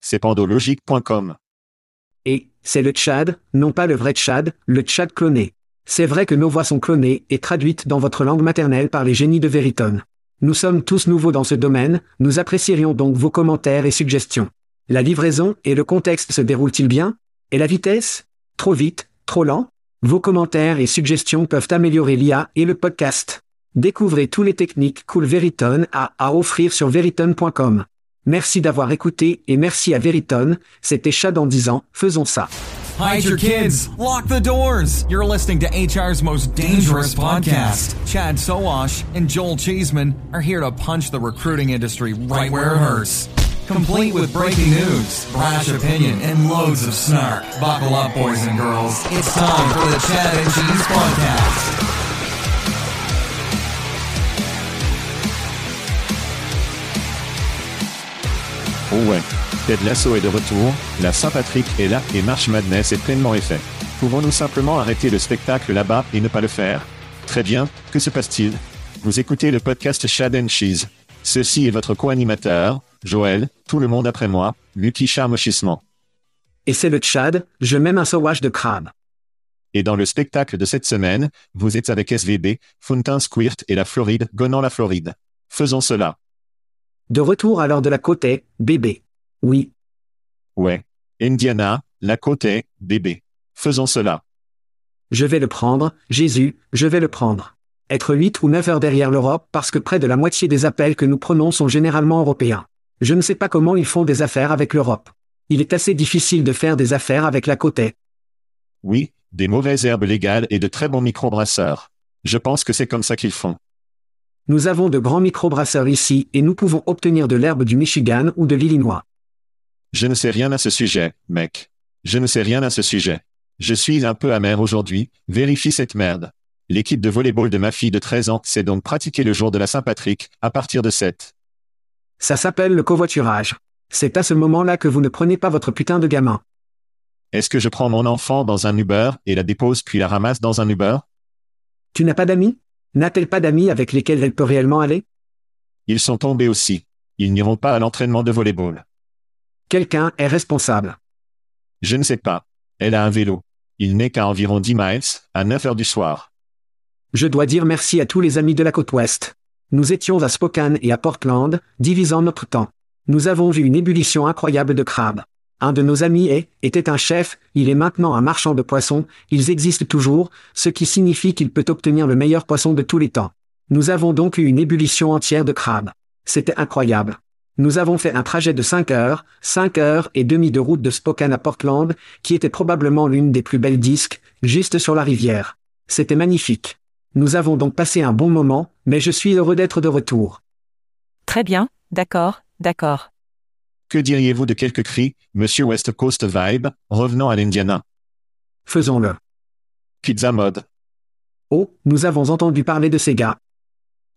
C'est pandologique.com. Et, c'est le Tchad, non pas le vrai Tchad, le Tchad cloné. C'est vrai que nos voix sont clonées et traduites dans votre langue maternelle par les génies de Veritone. Nous sommes tous nouveaux dans ce domaine, nous apprécierions donc vos commentaires et suggestions. La livraison et le contexte se déroulent-ils bien? Et la vitesse? Trop vite? Trop lent? Vos commentaires et suggestions peuvent améliorer l'IA et le podcast. Découvrez tous les techniques cool Veritone a à offrir sur veritone.com. Merci d'avoir écouté et merci à Veritone, c'était Chad en disant, faisons ça. Hide your kids. Lock the doors. You're listening to HR's most dangerous podcast. Chad Sowash and Joel Cheeseman are here to punch the recruiting industry right where it hurts. Complete with breaking news, brash opinion, and loads of snark. Buckle up, boys and girls. It's time for the Chad and Cheese Podcast. Oh ouais. Ted Lasso est de retour, la Saint-Patrick est là et March Madness est pleinement effet. Pouvons-nous simplement arrêter le spectacle là-bas et ne pas le faire? Très bien, que se passe-t-il? Vous écoutez le podcast Chad and Cheese. Ceci est votre co-animateur, Joël, tout le monde après moi, Lucky Charmochissement. Et c'est le Tchad, je mets un sauvage de crabe. Et dans le spectacle de cette semaine, vous êtes avec SVB, Fountain Squirt et la Floride, Gonan la Floride. Faisons cela. De retour à l'heure de la côte est, bébé. Oui. Ouais. Indiana, la côte est, bébé. Faisons cela. Je vais le prendre, Jésus, je vais le prendre. Être 8 ou 9 heures derrière l'Europe parce que près de la moitié des appels que nous prenons sont généralement européens. Je ne sais pas comment ils font des affaires avec l'Europe. Il est assez difficile de faire des affaires avec la côte est. Oui, des mauvaises herbes légales et de très bons microbrasseurs. Je pense que c'est comme ça qu'ils font. Nous avons de grands microbrasseurs ici et nous pouvons obtenir de l'herbe du Michigan ou de l'Illinois. Je ne sais rien à ce sujet, mec. Je ne sais rien à ce sujet. Je suis un peu amer aujourd'hui, vérifie cette merde. L'équipe de volleyball de ma fille de 13 ans s'est donc pratiquée le jour de la Saint-Patrick, à partir de 7. Ça s'appelle le covoiturage. C'est à ce moment-là que vous ne prenez pas votre putain de gamin. Est-ce que je prends mon enfant dans un Uber et la dépose puis la ramasse dans un Uber? Tu n'as pas d'amis? N'a-t-elle pas d'amis avec lesquels elle peut réellement aller? Ils sont tombés aussi. Ils n'iront pas à l'entraînement de volleyball. Quelqu'un est responsable. Je ne sais pas. Elle a un vélo. Il n'est qu'à environ 10 miles, à 9 heures du soir. Je dois dire merci à tous les amis de la côte ouest. Nous étions à Spokane et à Portland, divisant notre temps. Nous avons vu une ébullition incroyable de crabes. Un de nos amis est, était un chef, il est maintenant un marchand de poissons, ils existent toujours, ce qui signifie qu'il peut obtenir le meilleur poisson de tous les temps. Nous avons donc eu une ébullition entière de crabes. C'était incroyable. Nous avons fait un trajet de 5 heures, 5 heures et demie de route de Spokane à Portland, qui était probablement l'une des plus belles disques, juste sur la rivière. C'était magnifique. Nous avons donc passé un bon moment, mais je suis heureux d'être de retour. Très bien, d'accord, d'accord. Que diriez-vous de quelques cris, Monsieur West Coast Vibe, revenant à l'Indiana? Faisons-le. Pizza Mode. Oh, nous avons entendu parler de ces gars.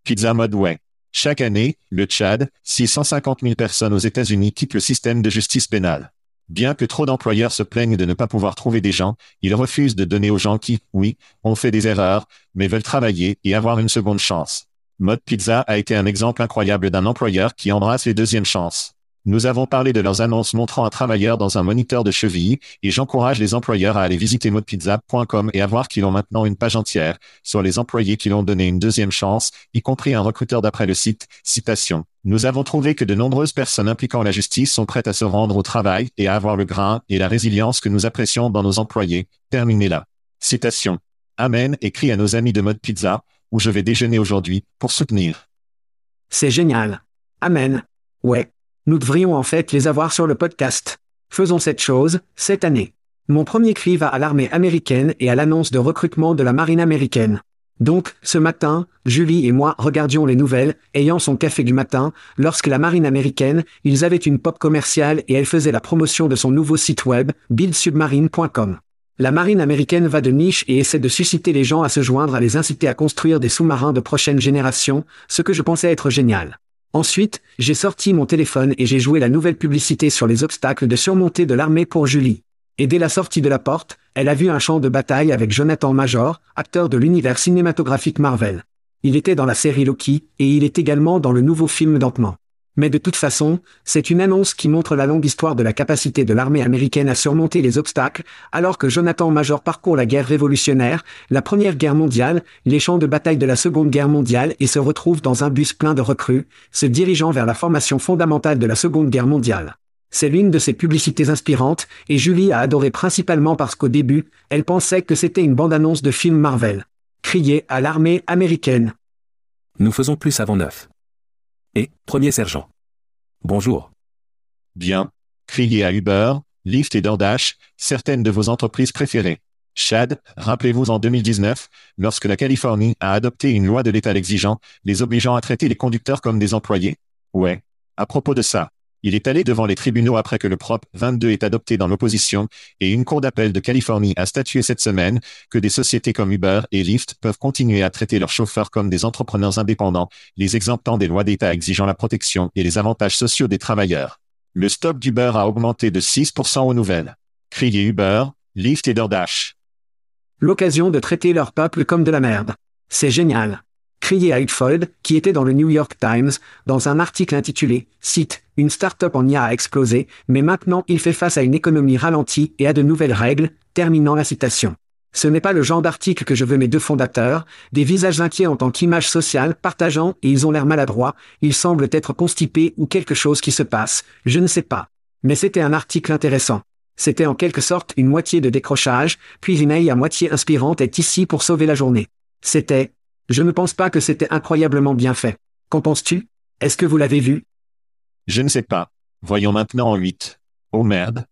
Pizza Mode ouais. Chaque année, le Tchad, 650 000 personnes aux États-Unis quittent le système de justice pénale. Bien que trop d'employeurs se plaignent de ne pas pouvoir trouver des gens, ils refusent de donner aux gens qui, oui, ont fait des erreurs, mais veulent travailler et avoir une seconde chance. Mode Pizza a été un exemple incroyable d'un employeur qui embrasse les deuxièmes chances. Nous avons parlé de leurs annonces montrant un travailleur dans un moniteur de cheville, et j'encourage les employeurs à aller visiter modepizza.com et à voir qu'ils ont maintenant une page entière sur les employés qui l'ont donné une deuxième chance, y compris un recruteur d'après le site. Citation. Nous avons trouvé que de nombreuses personnes impliquant la justice sont prêtes à se rendre au travail et à avoir le grain et la résilience que nous apprécions dans nos employés. Terminez là. Citation. Amen écrit à nos amis de Mode Pizza, où je vais déjeuner aujourd'hui, pour soutenir. C'est génial. Amen. Ouais. Nous devrions en fait les avoir sur le podcast. Faisons cette chose, cette année. Mon premier cri va à l'armée américaine et à l'annonce de recrutement de la marine américaine. Donc, ce matin, Julie et moi regardions les nouvelles, ayant son café du matin, lorsque la marine américaine, ils avaient une pop commerciale et elle faisait la promotion de son nouveau site web, buildsubmarine.com. La marine américaine va de niche et essaie de susciter les gens à se joindre à les inciter à construire des sous-marins de prochaine génération, ce que je pensais être génial. Ensuite, j'ai sorti mon téléphone et j'ai joué la nouvelle publicité sur les obstacles de surmontée de l'armée pour Julie. Et dès la sortie de la porte, elle a vu un champ de bataille avec Jonathan Major, acteur de l'univers cinématographique Marvel. Il était dans la série Loki, et il est également dans le nouveau film d'Ant-Man. Mais de toute façon, c'est une annonce qui montre la longue histoire de la capacité de l'armée américaine à surmonter les obstacles, alors que Jonathan Major parcourt la guerre révolutionnaire, la première guerre mondiale, les champs de bataille de la seconde guerre mondiale et se retrouve dans un bus plein de recrues, se dirigeant vers la formation fondamentale de la seconde guerre mondiale. C'est l'une de ses publicités inspirantes, et Julie a adoré principalement parce qu'au début, elle pensait que c'était une bande-annonce de film Marvel. Crier à l'armée américaine. Nous faisons plus avant neuf. Et, premier sergent. Bonjour. Bien. Criez à Uber, Lyft et DoorDash, certaines de vos entreprises préférées. Chad, rappelez-vous en 2019, lorsque la Californie a adopté une loi de l'État exigeant, les obligeant à traiter les conducteurs comme des employés? Ouais. À propos de ça, il est allé devant les tribunaux après que le Prop 22 est adopté dans l'opposition, et une cour d'appel de Californie a statué cette semaine que des sociétés comme Uber et Lyft peuvent continuer à traiter leurs chauffeurs comme des entrepreneurs indépendants, les exemptant des lois d'État exigeant la protection et les avantages sociaux des travailleurs. Le stock d'Uber a augmenté de 6% aux nouvelles. Criez Uber, Lyft et DoorDash. L'occasion de traiter leur peuple comme de la merde. C'est génial crié à Hugfold, qui était dans le New York Times, dans un article intitulé Cite, une start-up en IA a explosé, mais maintenant il fait face à une économie ralentie et à de nouvelles règles, terminant la citation. Ce n'est pas le genre d'article que je veux mes deux fondateurs, des visages inquiets en tant qu'image sociale, partageant, et ils ont l'air maladroits, ils semblent être constipés ou quelque chose qui se passe, je ne sais pas. Mais c'était un article intéressant. C'était en quelque sorte une moitié de décrochage, puis une à moitié inspirante est ici pour sauver la journée. C'était, je ne pense pas que c'était incroyablement bien fait. Qu'en penses-tu? Est-ce que vous l'avez vu? Je ne sais pas. Voyons maintenant en 8. Oh merde.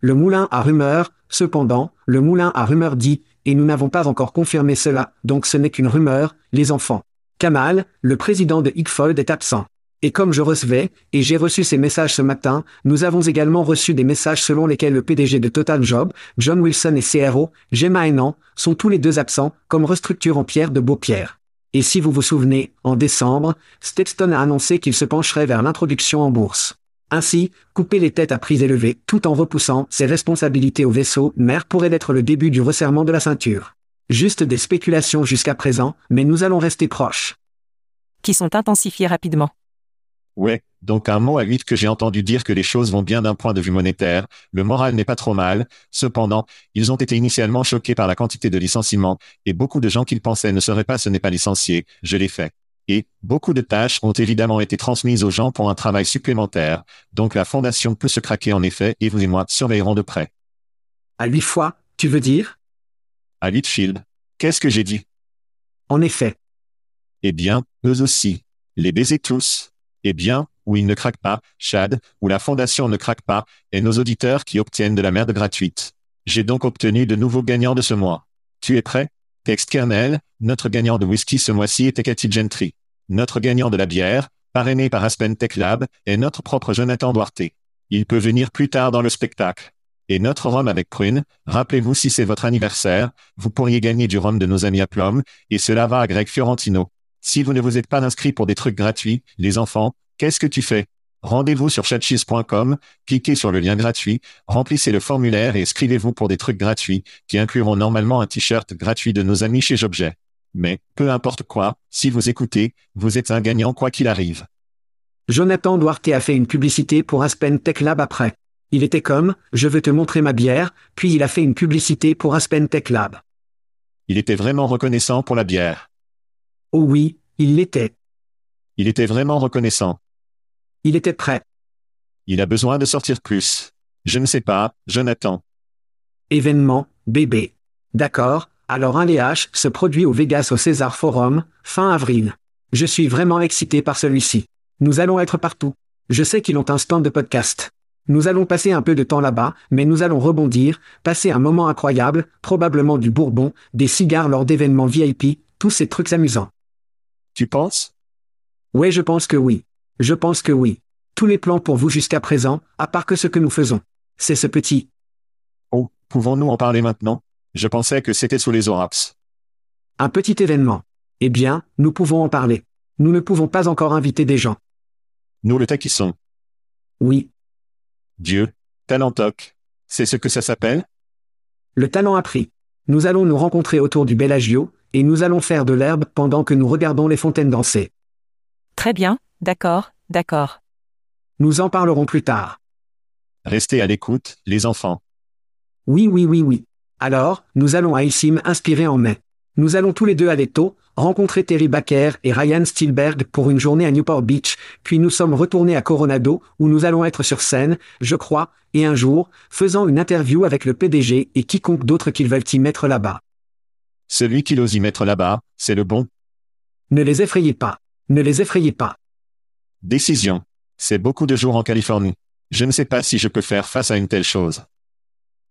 Le moulin à rumeur, cependant, le moulin à rumeur dit, et nous n'avons pas encore confirmé cela, donc ce n'est qu'une rumeur, les enfants. Kamal, le président de Hickfold est absent. Et comme je recevais, et j'ai reçu ces messages ce matin, nous avons également reçu des messages selon lesquels le PDG de Total Job, John Wilson et CRO, Gemma Henan, sont tous les deux absents, comme restructure en pierre de Beaupierre. Et si vous vous souvenez, en décembre, Stepstone a annoncé qu'il se pencherait vers l'introduction en bourse. Ainsi, couper les têtes à prix élevés tout en repoussant ses responsabilités au vaisseau mère pourrait être le début du resserrement de la ceinture. Juste des spéculations jusqu'à présent, mais nous allons rester proches. Qui sont intensifiées rapidement. Ouais, donc un mot à vite que j'ai entendu dire que les choses vont bien d'un point de vue monétaire, le moral n'est pas trop mal, cependant, ils ont été initialement choqués par la quantité de licenciements, et beaucoup de gens qu'ils pensaient ne seraient pas ce n'est pas licencié, je l'ai fait. Et, beaucoup de tâches ont évidemment été transmises aux gens pour un travail supplémentaire, donc la fondation peut se craquer en effet et vous et moi surveillerons de près. À huit fois, tu veux dire? À Litchfield. Qu'est-ce que j'ai dit? En effet. Eh bien, eux aussi. Les baisers tous. Eh bien, où il ne craque pas, Chad, où la fondation ne craque pas, et nos auditeurs qui obtiennent de la merde gratuite. J'ai donc obtenu de nouveaux gagnants de ce mois. Tu es prêt? Texte kernel, notre gagnant de whisky ce mois-ci était Cathy Gentry. Notre gagnant de la bière, parrainé par Aspen Tech Lab, est notre propre Jonathan Duarte. Il peut venir plus tard dans le spectacle. Et notre rhum avec prune, rappelez-vous si c'est votre anniversaire, vous pourriez gagner du rhum de nos amis à Plum, et cela va à Greg Fiorentino. Si vous ne vous êtes pas inscrit pour des trucs gratuits, les enfants, qu'est-ce que tu fais? Rendez-vous sur chatcheese.com, cliquez sur le lien gratuit, remplissez le formulaire et inscrivez-vous pour des trucs gratuits, qui incluront normalement un t-shirt gratuit de nos amis chez Jobjet. Mais, peu importe quoi, si vous écoutez, vous êtes un gagnant quoi qu'il arrive. Jonathan Duarte a fait une publicité pour Aspen Tech Lab après. Il était comme, je veux te montrer ma bière, puis il a fait une publicité pour Aspen Tech Lab. Il était vraiment reconnaissant pour la bière. Oh oui, il l'était. Il était vraiment reconnaissant. Il était prêt. Il a besoin de sortir plus. Je ne sais pas, Jonathan. Événement, bébé. D'accord, alors un LH se produit au Vegas au César Forum, fin avril. Je suis vraiment excité par celui-ci. Nous allons être partout. Je sais qu'ils ont un stand de podcast. Nous allons passer un peu de temps là-bas, mais nous allons rebondir, passer un moment incroyable, probablement du bourbon, des cigares lors d'événements VIP, tous ces trucs amusants. Tu penses? Ouais, je pense que oui. Je pense que oui. Tous les plans pour vous jusqu'à présent, à part que ce que nous faisons. C'est ce petit. Oh, pouvons-nous en parler maintenant? Je pensais que c'était sous les oraps. Un petit événement. Eh bien, nous pouvons en parler. Nous ne pouvons pas encore inviter des gens. Nous le taquissons. Oui, Dieu. Talentoc. C'est ce que ça s'appelle? Le talent a pris. Nous allons nous rencontrer autour du Bellagio, et nous allons faire de l'herbe pendant que nous regardons les fontaines danser. Très bien, d'accord, d'accord. Nous en parlerons plus tard. Restez à l'écoute, les enfants. Oui, oui, oui, oui. Alors, nous allons à Ilsim inspiré en mai. Nous allons tous les deux aller tôt, rencontrer Terry Baker et Ryan Spielberg pour une journée à Newport Beach, puis nous sommes retournés à Coronado, où nous allons être sur scène, je crois, et un jour, faisant une interview avec le PDG et quiconque d'autre qu'ils veulent y mettre là-bas. Celui qui ose y mettre là-bas, c'est le bon. Ne les effrayez pas. Ne les effrayez pas. Décision. C'est beaucoup de jours en Californie. Je ne sais pas si je peux faire face à une telle chose.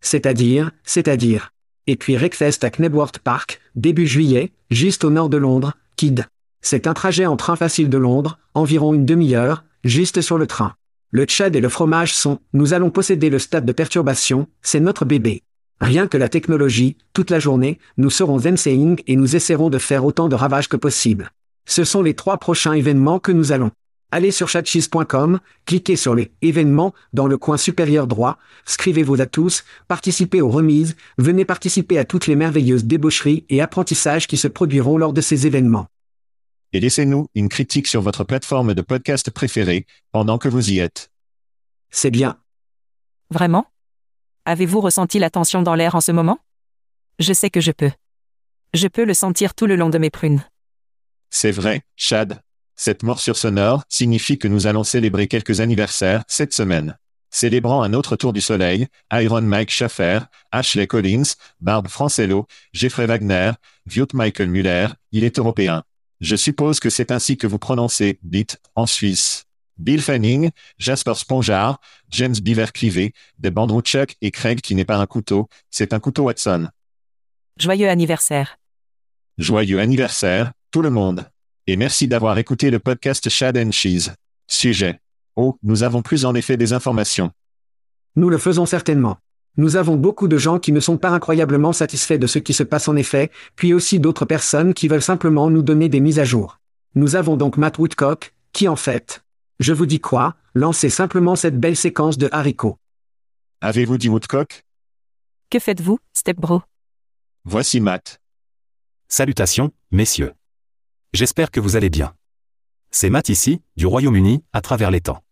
C'est-à-dire, c'est-à-dire. Et puis Wreckfest à Knebworth Park, début juillet, juste au nord de Londres, Kid. C'est un trajet en train facile de Londres, environ une demi-heure, juste sur le train. Le Tchad et le fromage sont, nous allons posséder le stade de perturbation, c'est notre bébé. Rien que la technologie, toute la journée, nous serons zen et nous essaierons de faire autant de ravages que possible. Ce sont les trois prochains événements que nous allons. Allez sur chatcheese.com, cliquez sur les événements dans le coin supérieur droit, scrivez-vous à tous, participez aux remises, venez participer à toutes les merveilleuses débaucheries et apprentissages qui se produiront lors de ces événements. Et laissez-nous une critique sur votre plateforme de podcast préférée pendant que vous y êtes. C'est bien. Vraiment? Avez-vous ressenti la tension dans l'air en ce moment? Je sais que je peux. Je peux le sentir tout le long de mes prunes. C'est vrai, Chad. Cette morsure sonore signifie que nous allons célébrer quelques anniversaires cette semaine. Célébrant un autre tour du soleil, Iron Mike Schaffer, Ashley Collins, Barb Francello, Jeffrey Wagner, Viot Michael Muller, il est européen. Je suppose que c'est ainsi que vous prononcez BIT en Suisse. Bill Fanning, Jasper Spongeard, James Beaver Clivé, des Bandrew Chuck et Craig qui n'est pas un couteau, c'est un couteau Watson. Joyeux anniversaire. Joyeux anniversaire, tout le monde. Et merci d'avoir écouté le podcast Shad and Cheese. Sujet. Oh, nous avons plus en effet des informations. Nous le faisons certainement. Nous avons beaucoup de gens qui ne sont pas incroyablement satisfaits de ce qui se passe en effet, puis aussi d'autres personnes qui veulent simplement nous donner des mises à jour. Nous avons donc Matt Woodcock, qui en fait, je vous dis quoi, lancez simplement cette belle séquence de haricots. Avez-vous dit Woodcock? Que faites-vous, Stepbro? Voici Matt. Salutations, messieurs. J'espère que vous allez bien. C'est Matt ici, du Royaume-Uni, à travers les temps.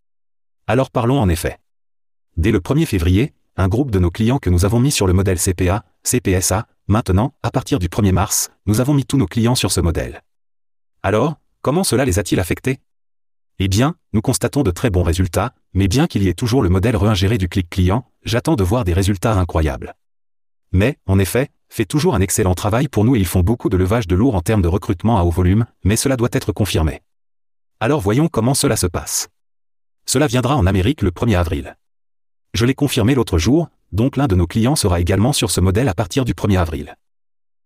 Alors parlons en effet. Dès le 1er février, un groupe de nos clients que nous avons mis sur le modèle CPA, CPSA, maintenant, à partir du 1er mars, nous avons mis tous nos clients sur ce modèle. Alors, comment cela les a-t-il affectés? Eh bien, nous constatons de très bons résultats, mais bien qu'il y ait toujours le modèle réingéré du clic client, j'attends de voir des résultats incroyables. Mais, en effet, fait toujours un excellent travail pour nous et ils font beaucoup de levage de lourd en termes de recrutement à haut volume, mais cela doit être confirmé. Alors voyons comment cela se passe. Cela viendra en Amérique le 1er avril. Je l'ai confirmé l'autre jour, donc l'un de nos clients sera également sur ce modèle à partir du 1er avril.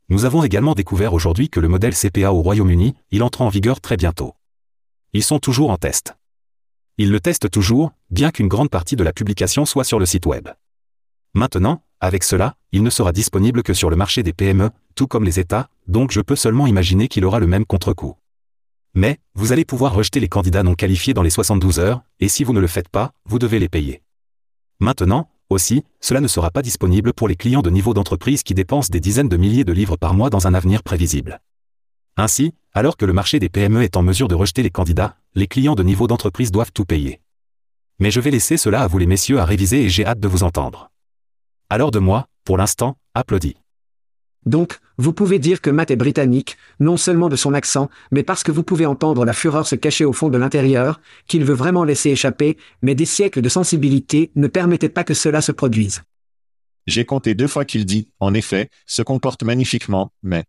Nous avons également découvert aujourd'hui que le modèle CPA au Royaume-Uni, il entre en vigueur très bientôt. Ils sont toujours en test. Ils le testent toujours, bien qu'une grande partie de la publication soit sur le site web. Maintenant, avec cela, il ne sera disponible que sur le marché des PME, tout comme les États, donc je peux seulement imaginer qu'il aura le même contre-coup. Mais, vous allez pouvoir rejeter les candidats non qualifiés dans les 72 heures, et si vous ne le faites pas, vous devez les payer. Maintenant, aussi, cela ne sera pas disponible pour les clients de niveau d'entreprise qui dépensent des dizaines de milliers de livres par mois dans un avenir prévisible. Ainsi, alors que le marché des PME est en mesure de rejeter les candidats, les clients de niveau d'entreprise doivent tout payer. Mais je vais laisser cela à vous les messieurs à réviser et j'ai hâte de vous entendre. Alors de moi, pour l'instant, applaudis. Donc, vous pouvez dire que Matt est britannique, non seulement de son accent, mais parce que vous pouvez entendre la fureur se cacher au fond de l'intérieur, qu'il veut vraiment laisser échapper, mais des siècles de sensibilité ne permettaient pas que cela se produise. J'ai compté deux fois qu'il dit, en effet, se comporte magnifiquement, mais...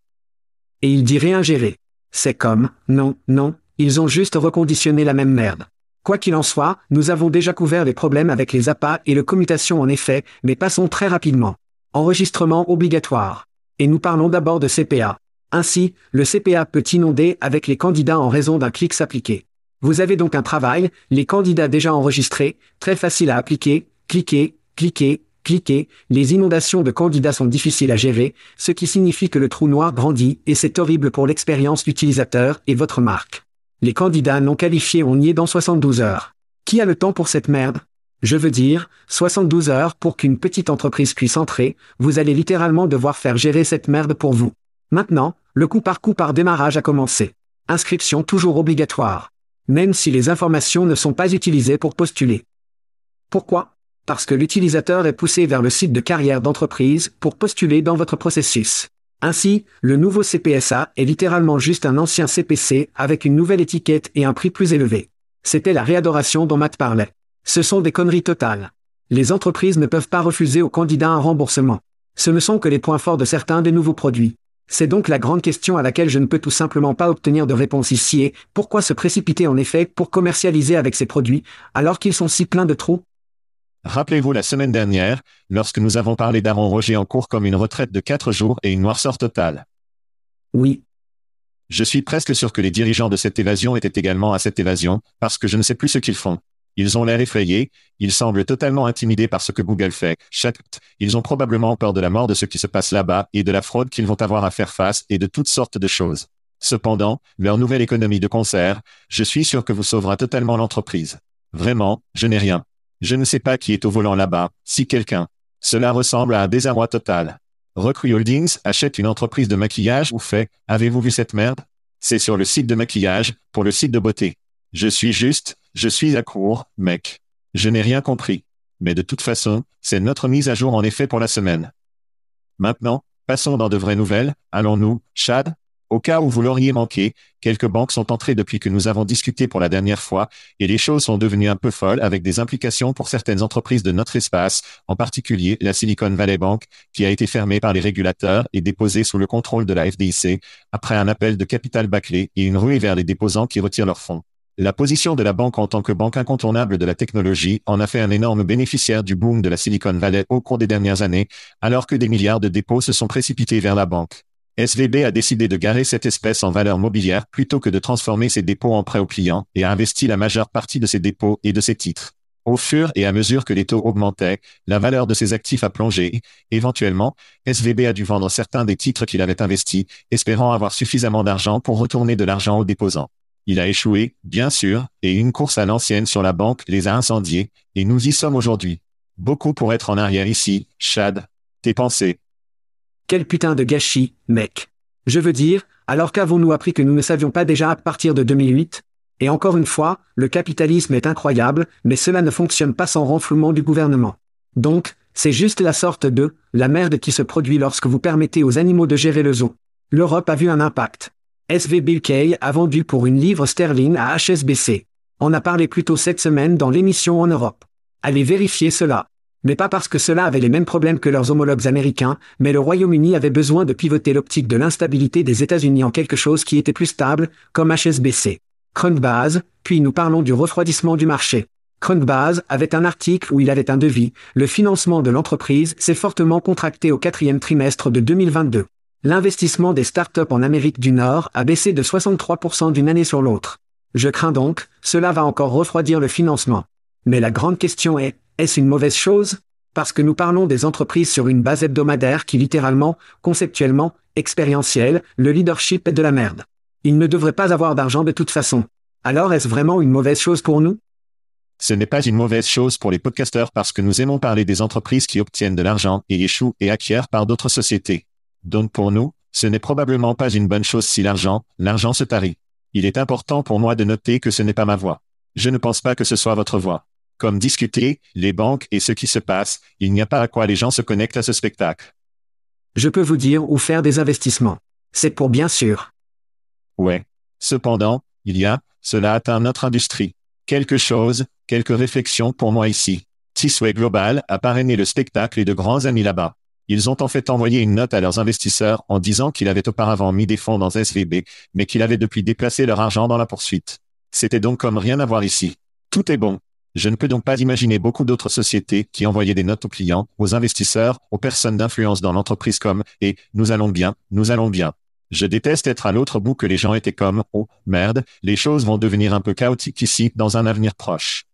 Et il dit rien gérer. C'est comme, non, non, ils ont juste reconditionné la même merde. Quoi qu'il en soit, nous avons déjà couvert les problèmes avec les appâts et le commutation en effet, mais passons très rapidement. Enregistrement obligatoire. Et nous parlons d'abord de CPA. Ainsi, le CPA peut inonder avec les candidats en raison d'un clic s'appliquer. Vous avez donc un travail, les candidats déjà enregistrés, très facile à appliquer, cliquez, cliquez, cliquez, les inondations de candidats sont difficiles à gérer, ce qui signifie que le trou noir grandit et c'est horrible pour l'expérience d'utilisateur et votre marque. Les candidats non qualifiés ont nié dans 72 heures. Qui a le temps pour cette merde? Je veux dire, 72 heures pour qu'une petite entreprise puisse entrer, vous allez littéralement devoir faire gérer cette merde pour vous. Maintenant, le coup par coup par démarrage a commencé. Inscription toujours obligatoire. Même si les informations ne sont pas utilisées pour postuler. Pourquoi? Parce que l'utilisateur est poussé vers le site de carrière d'entreprise pour postuler dans votre processus. Ainsi, le nouveau CPSA est littéralement juste un ancien CPC avec une nouvelle étiquette et un prix plus élevé. C'était la réadoration dont Matt parlait. Ce sont des conneries totales. Les entreprises ne peuvent pas refuser aux candidats un remboursement. Ce ne sont que les points forts de certains des nouveaux produits. C'est donc la grande question à laquelle je ne peux tout simplement pas obtenir de réponse ici et pourquoi se précipiter en effet pour commercialiser avec ces produits alors qu'ils sont si pleins de trous? Rappelez-vous la semaine dernière, lorsque nous avons parlé d'Aaron Roger en cours comme une retraite de quatre jours et une noirceur totale. Oui. Je suis presque sûr que les dirigeants de cette évasion étaient également à cette évasion, parce que je ne sais plus ce qu'ils font. Ils ont l'air effrayés, ils semblent totalement intimidés par ce que Google fait. Chaque, ils ont probablement peur de la mort de ce qui se passe là-bas et de la fraude qu'ils vont avoir à faire face et de toutes sortes de choses. Cependant, leur nouvelle économie de concert, je suis sûr que vous sauvera totalement l'entreprise. Vraiment, je n'ai rien. Je ne sais pas qui est au volant là-bas, si quelqu'un. Cela ressemble à un désarroi total. Recruit Holdings achète une entreprise de maquillage ou fait, avez-vous vu cette merde? C'est sur le site de maquillage, pour le site de beauté. Je suis juste, je suis à court, mec. Je n'ai rien compris. Mais de toute façon, c'est notre mise à jour en effet pour la semaine. Maintenant, passons dans de vraies nouvelles, allons-nous, Chad? Au cas où vous l'auriez manqué, quelques banques sont entrées depuis que nous avons discuté pour la dernière fois, et les choses sont devenues un peu folles avec des implications pour certaines entreprises de notre espace, en particulier la Silicon Valley Bank, qui a été fermée par les régulateurs et déposée sous le contrôle de la FDIC, après un appel de capital bâclé et une ruée vers les déposants qui retirent leurs fonds. La position de la banque en tant que banque incontournable de la technologie en a fait un énorme bénéficiaire du boom de la Silicon Valley au cours des dernières années, alors que des milliards de dépôts se sont précipités vers la banque. SVB a décidé de garer cette espèce en valeur mobilière plutôt que de transformer ses dépôts en prêts aux clients et a investi la majeure partie de ses dépôts et de ses titres. Au fur et à mesure que les taux augmentaient, la valeur de ses actifs a plongé. Éventuellement, SVB a dû vendre certains des titres qu'il avait investis, espérant avoir suffisamment d'argent pour retourner de l'argent aux déposants. Il a échoué, bien sûr, et une course à l'ancienne sur la banque les a incendiés, et nous y sommes aujourd'hui. Beaucoup pour être en arrière ici, Chad. Tes pensées. Quel putain de gâchis, mec. Je veux dire, alors qu'avons-nous appris que nous ne savions pas déjà à partir de 2008 Et encore une fois, le capitalisme est incroyable, mais cela ne fonctionne pas sans renflouement du gouvernement. Donc, c'est juste la sorte de la merde qui se produit lorsque vous permettez aux animaux de gérer le zoo. L'Europe a vu un impact. SVB a vendu pour une livre sterling à HSBC. On a parlé plus tôt cette semaine dans l'émission en Europe. Allez vérifier cela. Mais pas parce que cela avait les mêmes problèmes que leurs homologues américains, mais le Royaume-Uni avait besoin de pivoter l'optique de l'instabilité des États-Unis en quelque chose qui était plus stable, comme HSBC. Crunbase, puis nous parlons du refroidissement du marché. Crunbase avait un article où il avait un devis, le financement de l'entreprise s'est fortement contracté au quatrième trimestre de 2022. L'investissement des startups en Amérique du Nord a baissé de 63% d'une année sur l'autre. Je crains donc, cela va encore refroidir le financement. Mais la grande question est, est-ce une mauvaise chose? Parce que nous parlons des entreprises sur une base hebdomadaire qui littéralement, conceptuellement, expérientielle, le leadership est de la merde. Ils ne devraient pas avoir d'argent de toute façon. Alors est-ce vraiment une mauvaise chose pour nous? Ce n'est pas une mauvaise chose pour les podcasteurs parce que nous aimons parler des entreprises qui obtiennent de l'argent et échouent et acquièrent par d'autres sociétés. Donc pour nous, ce n'est probablement pas une bonne chose si l'argent, l'argent se tarit. Il est important pour moi de noter que ce n'est pas ma voix. Je ne pense pas que ce soit votre voix. Comme discuter, les banques et ce qui se passe, il n'y a pas à quoi les gens se connectent à ce spectacle. Je peux vous dire où faire des investissements. C'est pour bien sûr. Ouais. Cependant, il y a, cela atteint notre industrie. Quelque chose, quelques réflexions pour moi ici. Tisway Global a parrainé le spectacle et de grands amis là-bas. Ils ont en fait envoyé une note à leurs investisseurs en disant qu'il avait auparavant mis des fonds dans SVB, mais qu'il avait depuis déplacé leur argent dans la poursuite. C'était donc comme rien à voir ici. Tout est bon. Je ne peux donc pas imaginer beaucoup d'autres sociétés qui envoyaient des notes aux clients, aux investisseurs, aux personnes d'influence dans l'entreprise comme « et nous allons bien, nous allons bien ». Je déteste être à l'autre bout que les gens étaient comme « oh, merde, les choses vont devenir un peu chaotiques ici dans un avenir proche ».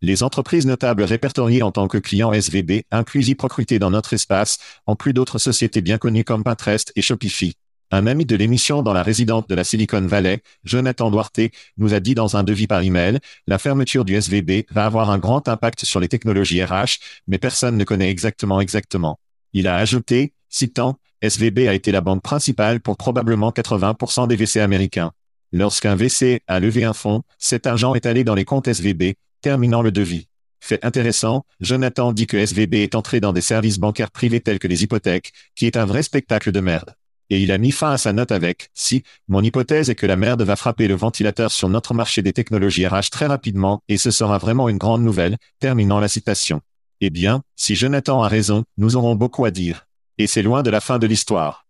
Les entreprises notables répertoriées en tant que clients SVB incluent Recruté dans notre espace, en plus d'autres sociétés bien connues comme Pinterest et Shopify. Un ami de l'émission dans la résidente de la Silicon Valley, Jonathan Duarte, nous a dit dans un devis par email, la fermeture du SVB va avoir un grand impact sur les technologies RH, mais personne ne connaît exactement exactement. Il a ajouté, citant, SVB a été la banque principale pour probablement 80% des VC américains. Lorsqu'un VC a levé un fonds, cet argent est allé dans les comptes SVB, terminant le devis. Fait intéressant, Jonathan dit que SVB est entré dans des services bancaires privés tels que les hypothèques, qui est un vrai spectacle de merde. Et il a mis fin à sa note avec, si, mon hypothèse est que la merde va frapper le ventilateur sur notre marché des technologies RH très rapidement et ce sera vraiment une grande nouvelle, terminant la citation. Eh bien, si Jonathan a raison, nous aurons beaucoup à dire. Et c'est loin de la fin de l'histoire.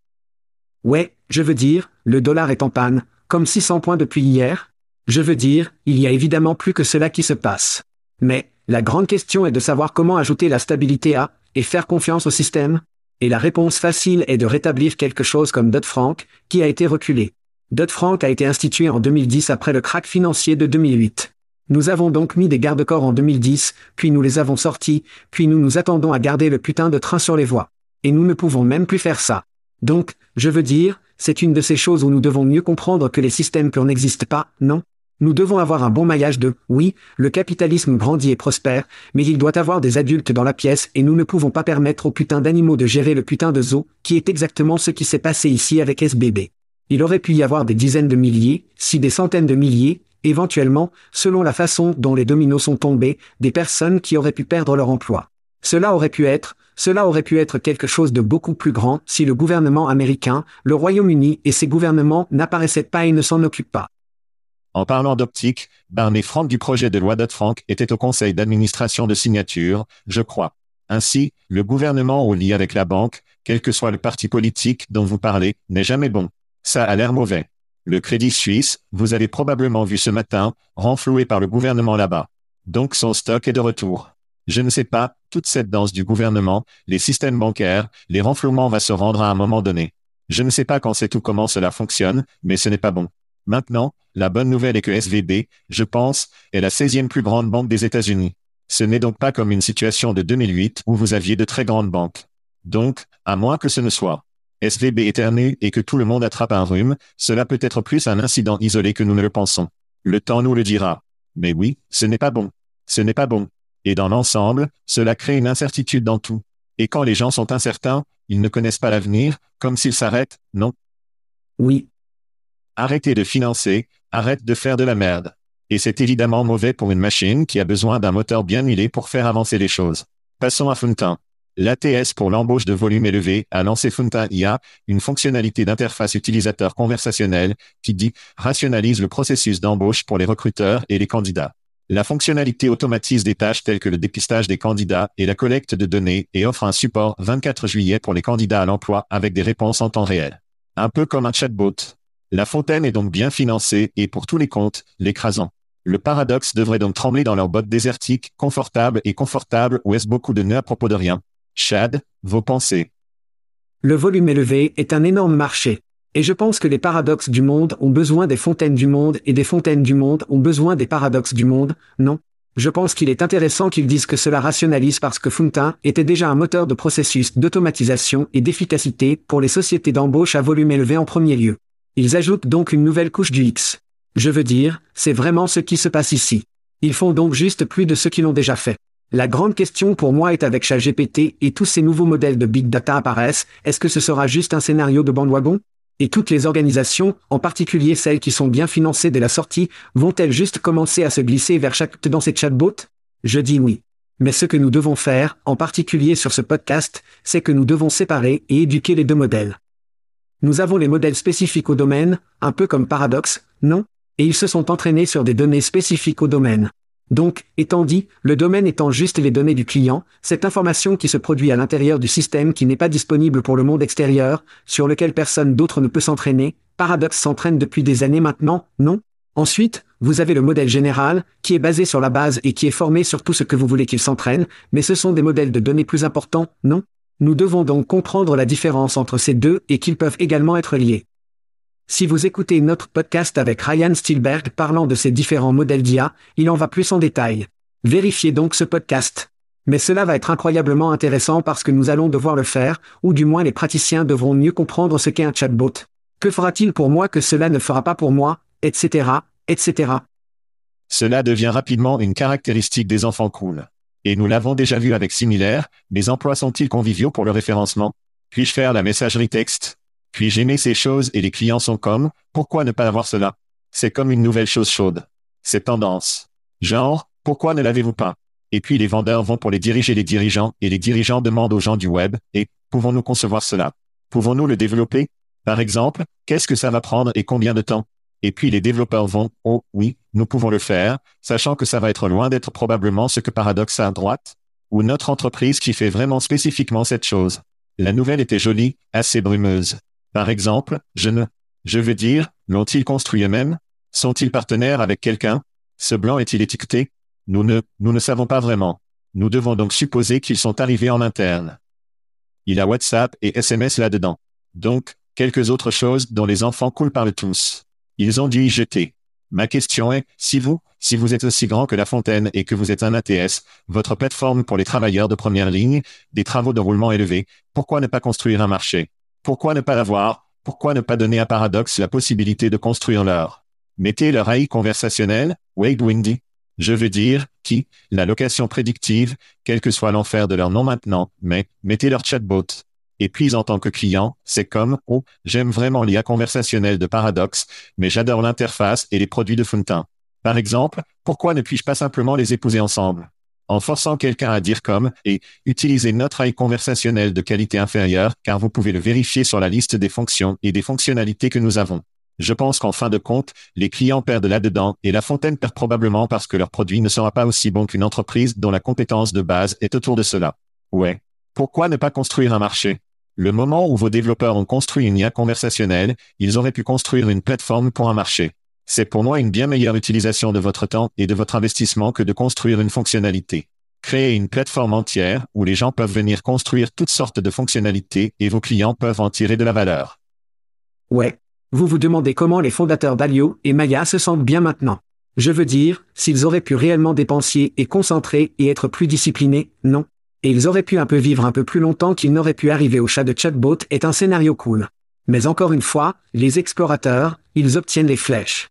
Ouais, je veux dire, le dollar est en panne, comme 600 points depuis hier. Je veux dire, il y a évidemment plus que cela qui se passe. Mais, la grande question est de savoir comment ajouter la stabilité à, et faire confiance au système, et la réponse facile est de rétablir quelque chose comme Dodd-Frank, qui a été reculé. Dodd-Frank a été institué en 2010 après le krach financier de 2008. Nous avons donc mis des garde-corps en 2010, puis nous les avons sortis, puis nous nous attendons à garder le putain de train sur les voies. Et nous ne pouvons même plus faire ça. Donc, je veux dire, c'est une de ces choses où nous devons mieux comprendre que les systèmes qu'on n'existe pas, non? Nous devons avoir un bon maillage de, oui, le capitalisme grandit et prospère, mais il doit avoir des adultes dans la pièce et nous ne pouvons pas permettre aux putains d'animaux de gérer le putain de zoo, qui est exactement ce qui s'est passé ici avec SBB. Il aurait pu y avoir des dizaines de milliers, si des centaines de milliers, éventuellement, selon la façon dont les dominos sont tombés, des personnes qui auraient pu perdre leur emploi. Cela aurait pu être, cela aurait pu être quelque chose de beaucoup plus grand si le gouvernement américain, le Royaume-Uni et ses gouvernements n'apparaissaient pas et ne s'en occupent pas. En parlant d'optique, Barney Frank du projet de loi Dodd-Frank était au conseil d'administration de signature, je crois. Ainsi, le gouvernement au lit avec la banque, quel que soit le parti politique dont vous parlez, n'est jamais bon. Ça a l'air mauvais. Le Crédit Suisse, vous avez probablement vu ce matin, renfloué par le gouvernement là-bas. Donc son stock est de retour. Je ne sais pas, toute cette danse du gouvernement, les systèmes bancaires, les renflouements va se rendre à un moment donné. Je ne sais pas quand c'est ou comment cela fonctionne, mais ce n'est pas bon. Maintenant, la bonne nouvelle est que SVB, je pense, est la 16e plus grande banque des États-Unis. Ce n'est donc pas comme une situation de 2008 où vous aviez de très grandes banques. Donc, à moins que ce ne soit SVB éterné et que tout le monde attrape un rhume, cela peut être plus un incident isolé que nous ne le pensons. Le temps nous le dira. Mais oui, ce n'est pas bon. Ce n'est pas bon. Et dans l'ensemble, cela crée une incertitude dans tout. Et quand les gens sont incertains, ils ne connaissent pas l'avenir, comme s'ils s'arrêtent, non Oui, Arrêtez de financer, arrête de faire de la merde. Et c'est évidemment mauvais pour une machine qui a besoin d'un moteur bien huilé pour faire avancer les choses. Passons à Funtin. L'ATS pour l'embauche de volume élevé a lancé Funtin IA, une fonctionnalité d'interface utilisateur conversationnelle qui dit rationalise le processus d'embauche pour les recruteurs et les candidats. La fonctionnalité automatise des tâches telles que le dépistage des candidats et la collecte de données et offre un support 24 juillet pour les candidats à l'emploi avec des réponses en temps réel. Un peu comme un chatbot. La fontaine est donc bien financée et pour tous les comptes, l'écrasant. Le paradoxe devrait donc trembler dans leur bottes désertiques, confortables et confortables ou est-ce beaucoup de nœuds à propos de rien? Chad, vos pensées. Le volume élevé est un énorme marché. Et je pense que les paradoxes du monde ont besoin des fontaines du monde et des fontaines du monde ont besoin des paradoxes du monde, non? Je pense qu'il est intéressant qu'ils disent que cela rationalise parce que Funtin était déjà un moteur de processus d'automatisation et d'efficacité pour les sociétés d'embauche à volume élevé en premier lieu. Ils ajoutent donc une nouvelle couche du X. Je veux dire, c'est vraiment ce qui se passe ici. Ils font donc juste plus de ce qu'ils ont déjà fait. La grande question pour moi est avec ChatGPT et tous ces nouveaux modèles de big data apparaissent, est-ce que ce sera juste un scénario de bandwagon? Et toutes les organisations, en particulier celles qui sont bien financées dès la sortie, vont-elles juste commencer à se glisser vers chaque dans ces chatbots? Je dis oui. Mais ce que nous devons faire, en particulier sur ce podcast, c'est que nous devons séparer et éduquer les deux modèles. Nous avons les modèles spécifiques au domaine, un peu comme Paradox, non? Et ils se sont entraînés sur des données spécifiques au domaine. Donc, étant dit, le domaine étant juste les données du client, cette information qui se produit à l'intérieur du système qui n'est pas disponible pour le monde extérieur, sur lequel personne d'autre ne peut s'entraîner, Paradox s'entraîne depuis des années maintenant, non? Ensuite, vous avez le modèle général, qui est basé sur la base et qui est formé sur tout ce que vous voulez qu'il s'entraîne, mais ce sont des modèles de données plus importants, non? Nous devons donc comprendre la différence entre ces deux et qu'ils peuvent également être liés. Si vous écoutez notre podcast avec Ryan Stilberg parlant de ces différents modèles d'IA, il en va plus en détail. Vérifiez donc ce podcast. Mais cela va être incroyablement intéressant parce que nous allons devoir le faire, ou du moins les praticiens devront mieux comprendre ce qu'est un chatbot. Que fera-t-il pour moi que cela ne fera pas pour moi, etc., etc. Cela devient rapidement une caractéristique des enfants cool. Et nous l'avons déjà vu avec Similaire, mes emplois sont-ils conviviaux pour le référencement? Puis-je faire la messagerie texte? Puis-je aimer ces choses et les clients sont comme, pourquoi ne pas avoir cela? C'est comme une nouvelle chose chaude. C'est tendance. Genre, pourquoi ne l'avez-vous pas? Et puis les vendeurs vont pour les diriger les dirigeants et les dirigeants demandent aux gens du web, et, pouvons-nous concevoir cela? Pouvons-nous le développer? Par exemple, qu'est-ce que ça va prendre et combien de temps? Et puis les développeurs vont, oh oui, nous pouvons le faire, sachant que ça va être loin d'être probablement ce que Paradox a à droite Ou notre entreprise qui fait vraiment spécifiquement cette chose. La nouvelle était jolie, assez brumeuse. Par exemple, je ne... Je veux dire, l'ont-ils construit eux-mêmes? Sont-ils partenaires avec quelqu'un? Ce blanc est-il étiqueté? Nous ne, nous ne savons pas vraiment. Nous devons donc supposer qu'ils sont arrivés en interne. Il a WhatsApp et SMS là-dedans. Donc, quelques autres choses dont les enfants coulent par le tous. Ils ont dû y jeter. Ma question est, si vous, si vous êtes aussi grand que La Fontaine et que vous êtes un ATS, votre plateforme pour les travailleurs de première ligne, des travaux de roulement élevés, pourquoi ne pas construire un marché? Pourquoi ne pas l'avoir Pourquoi ne pas donner à Paradox la possibilité de construire leur? Mettez leur AI conversationnel, Wade Windy. Je veux dire, qui, la location prédictive, quel que soit l'enfer de leur nom maintenant, mais, mettez leur chatbot. Et puis en tant que client, c'est comme, oh, j'aime vraiment l'IA conversationnel de Paradox, mais j'adore l'interface et les produits de Fontaine. Par exemple, pourquoi ne puis-je pas simplement les épouser ensemble? En forçant quelqu'un à dire comme et utilisez notre AI conversationnel de qualité inférieure car vous pouvez le vérifier sur la liste des fonctions et des fonctionnalités que nous avons. Je pense qu'en fin de compte, les clients perdent là-dedans et la fontaine perd probablement parce que leur produit ne sera pas aussi bon qu'une entreprise dont la compétence de base est autour de cela. Ouais. Pourquoi ne pas construire un marché? Le moment où vos développeurs ont construit une IA conversationnelle, ils auraient pu construire une plateforme pour un marché. C'est pour moi une bien meilleure utilisation de votre temps et de votre investissement que de construire une fonctionnalité. Créez une plateforme entière où les gens peuvent venir construire toutes sortes de fonctionnalités et vos clients peuvent en tirer de la valeur. Ouais. Vous vous demandez comment les fondateurs d'Alio et Maya se sentent bien maintenant. Je veux dire, s'ils auraient pu réellement dépenser et concentrer et être plus disciplinés, non. Et ils auraient pu un peu vivre un peu plus longtemps qu'ils n'auraient pu arriver au chat de chatbot est un scénario cool. Mais encore une fois, les explorateurs, ils obtiennent les flèches.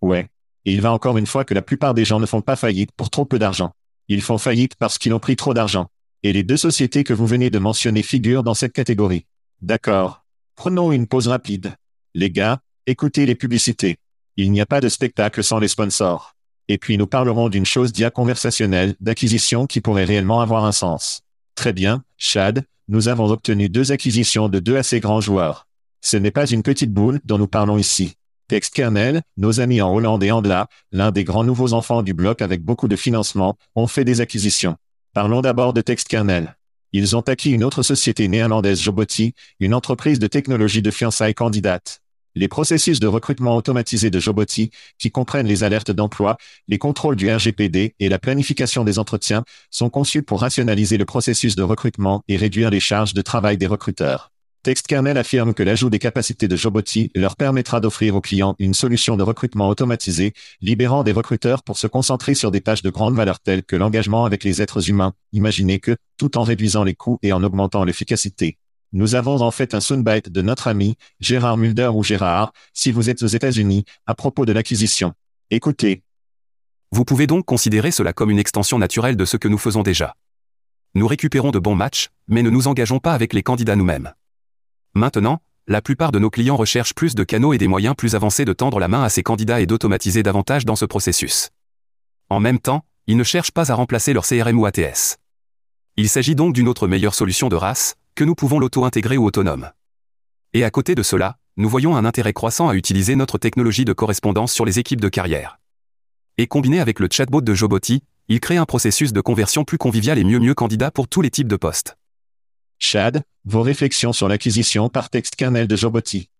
Ouais. Il va encore une fois que la plupart des gens ne font pas faillite pour trop peu d'argent. Ils font faillite parce qu'ils ont pris trop d'argent. Et les deux sociétés que vous venez de mentionner figurent dans cette catégorie. D'accord. Prenons une pause rapide. Les gars, écoutez les publicités. Il n'y a pas de spectacle sans les sponsors. Et puis nous parlerons d'une chose dia conversationnelle d'acquisition qui pourrait réellement avoir un sens. Très bien, Chad, nous avons obtenu deux acquisitions de deux assez grands joueurs. Ce n'est pas une petite boule dont nous parlons ici. TextKernel, nos amis en Hollande et Andla, l'un des grands nouveaux enfants du bloc avec beaucoup de financement, ont fait des acquisitions. Parlons d'abord de TextKernel. Ils ont acquis une autre société néerlandaise Joboti, une entreprise de technologie de fiançailles candidate. Les processus de recrutement automatisé de Joboti, qui comprennent les alertes d'emploi, les contrôles du RGPD et la planification des entretiens, sont conçus pour rationaliser le processus de recrutement et réduire les charges de travail des recruteurs. TextKernel affirme que l'ajout des capacités de Joboti leur permettra d'offrir aux clients une solution de recrutement automatisée, libérant des recruteurs pour se concentrer sur des tâches de grande valeur telles que l'engagement avec les êtres humains. Imaginez que, tout en réduisant les coûts et en augmentant l'efficacité. Nous avons en fait un soundbite de notre ami, Gérard Mulder ou Gérard, si vous êtes aux États-Unis, à propos de l'acquisition. Écoutez. Vous pouvez donc considérer cela comme une extension naturelle de ce que nous faisons déjà. Nous récupérons de bons matchs, mais ne nous engageons pas avec les candidats nous-mêmes. Maintenant, la plupart de nos clients recherchent plus de canaux et des moyens plus avancés de tendre la main à ces candidats et d'automatiser davantage dans ce processus. En même temps, ils ne cherchent pas à remplacer leur CRM ou ATS. Il s'agit donc d'une autre meilleure solution de race, que nous pouvons l'auto-intégrer ou autonome. Et à côté de cela, nous voyons un intérêt croissant à utiliser notre technologie de correspondance sur les équipes de carrière. Et combiné avec le chatbot de Joboti, il crée un processus de conversion plus convivial et mieux mieux candidat pour tous les types de postes. Chad, vos réflexions sur l'acquisition par texte kernel de Joboti.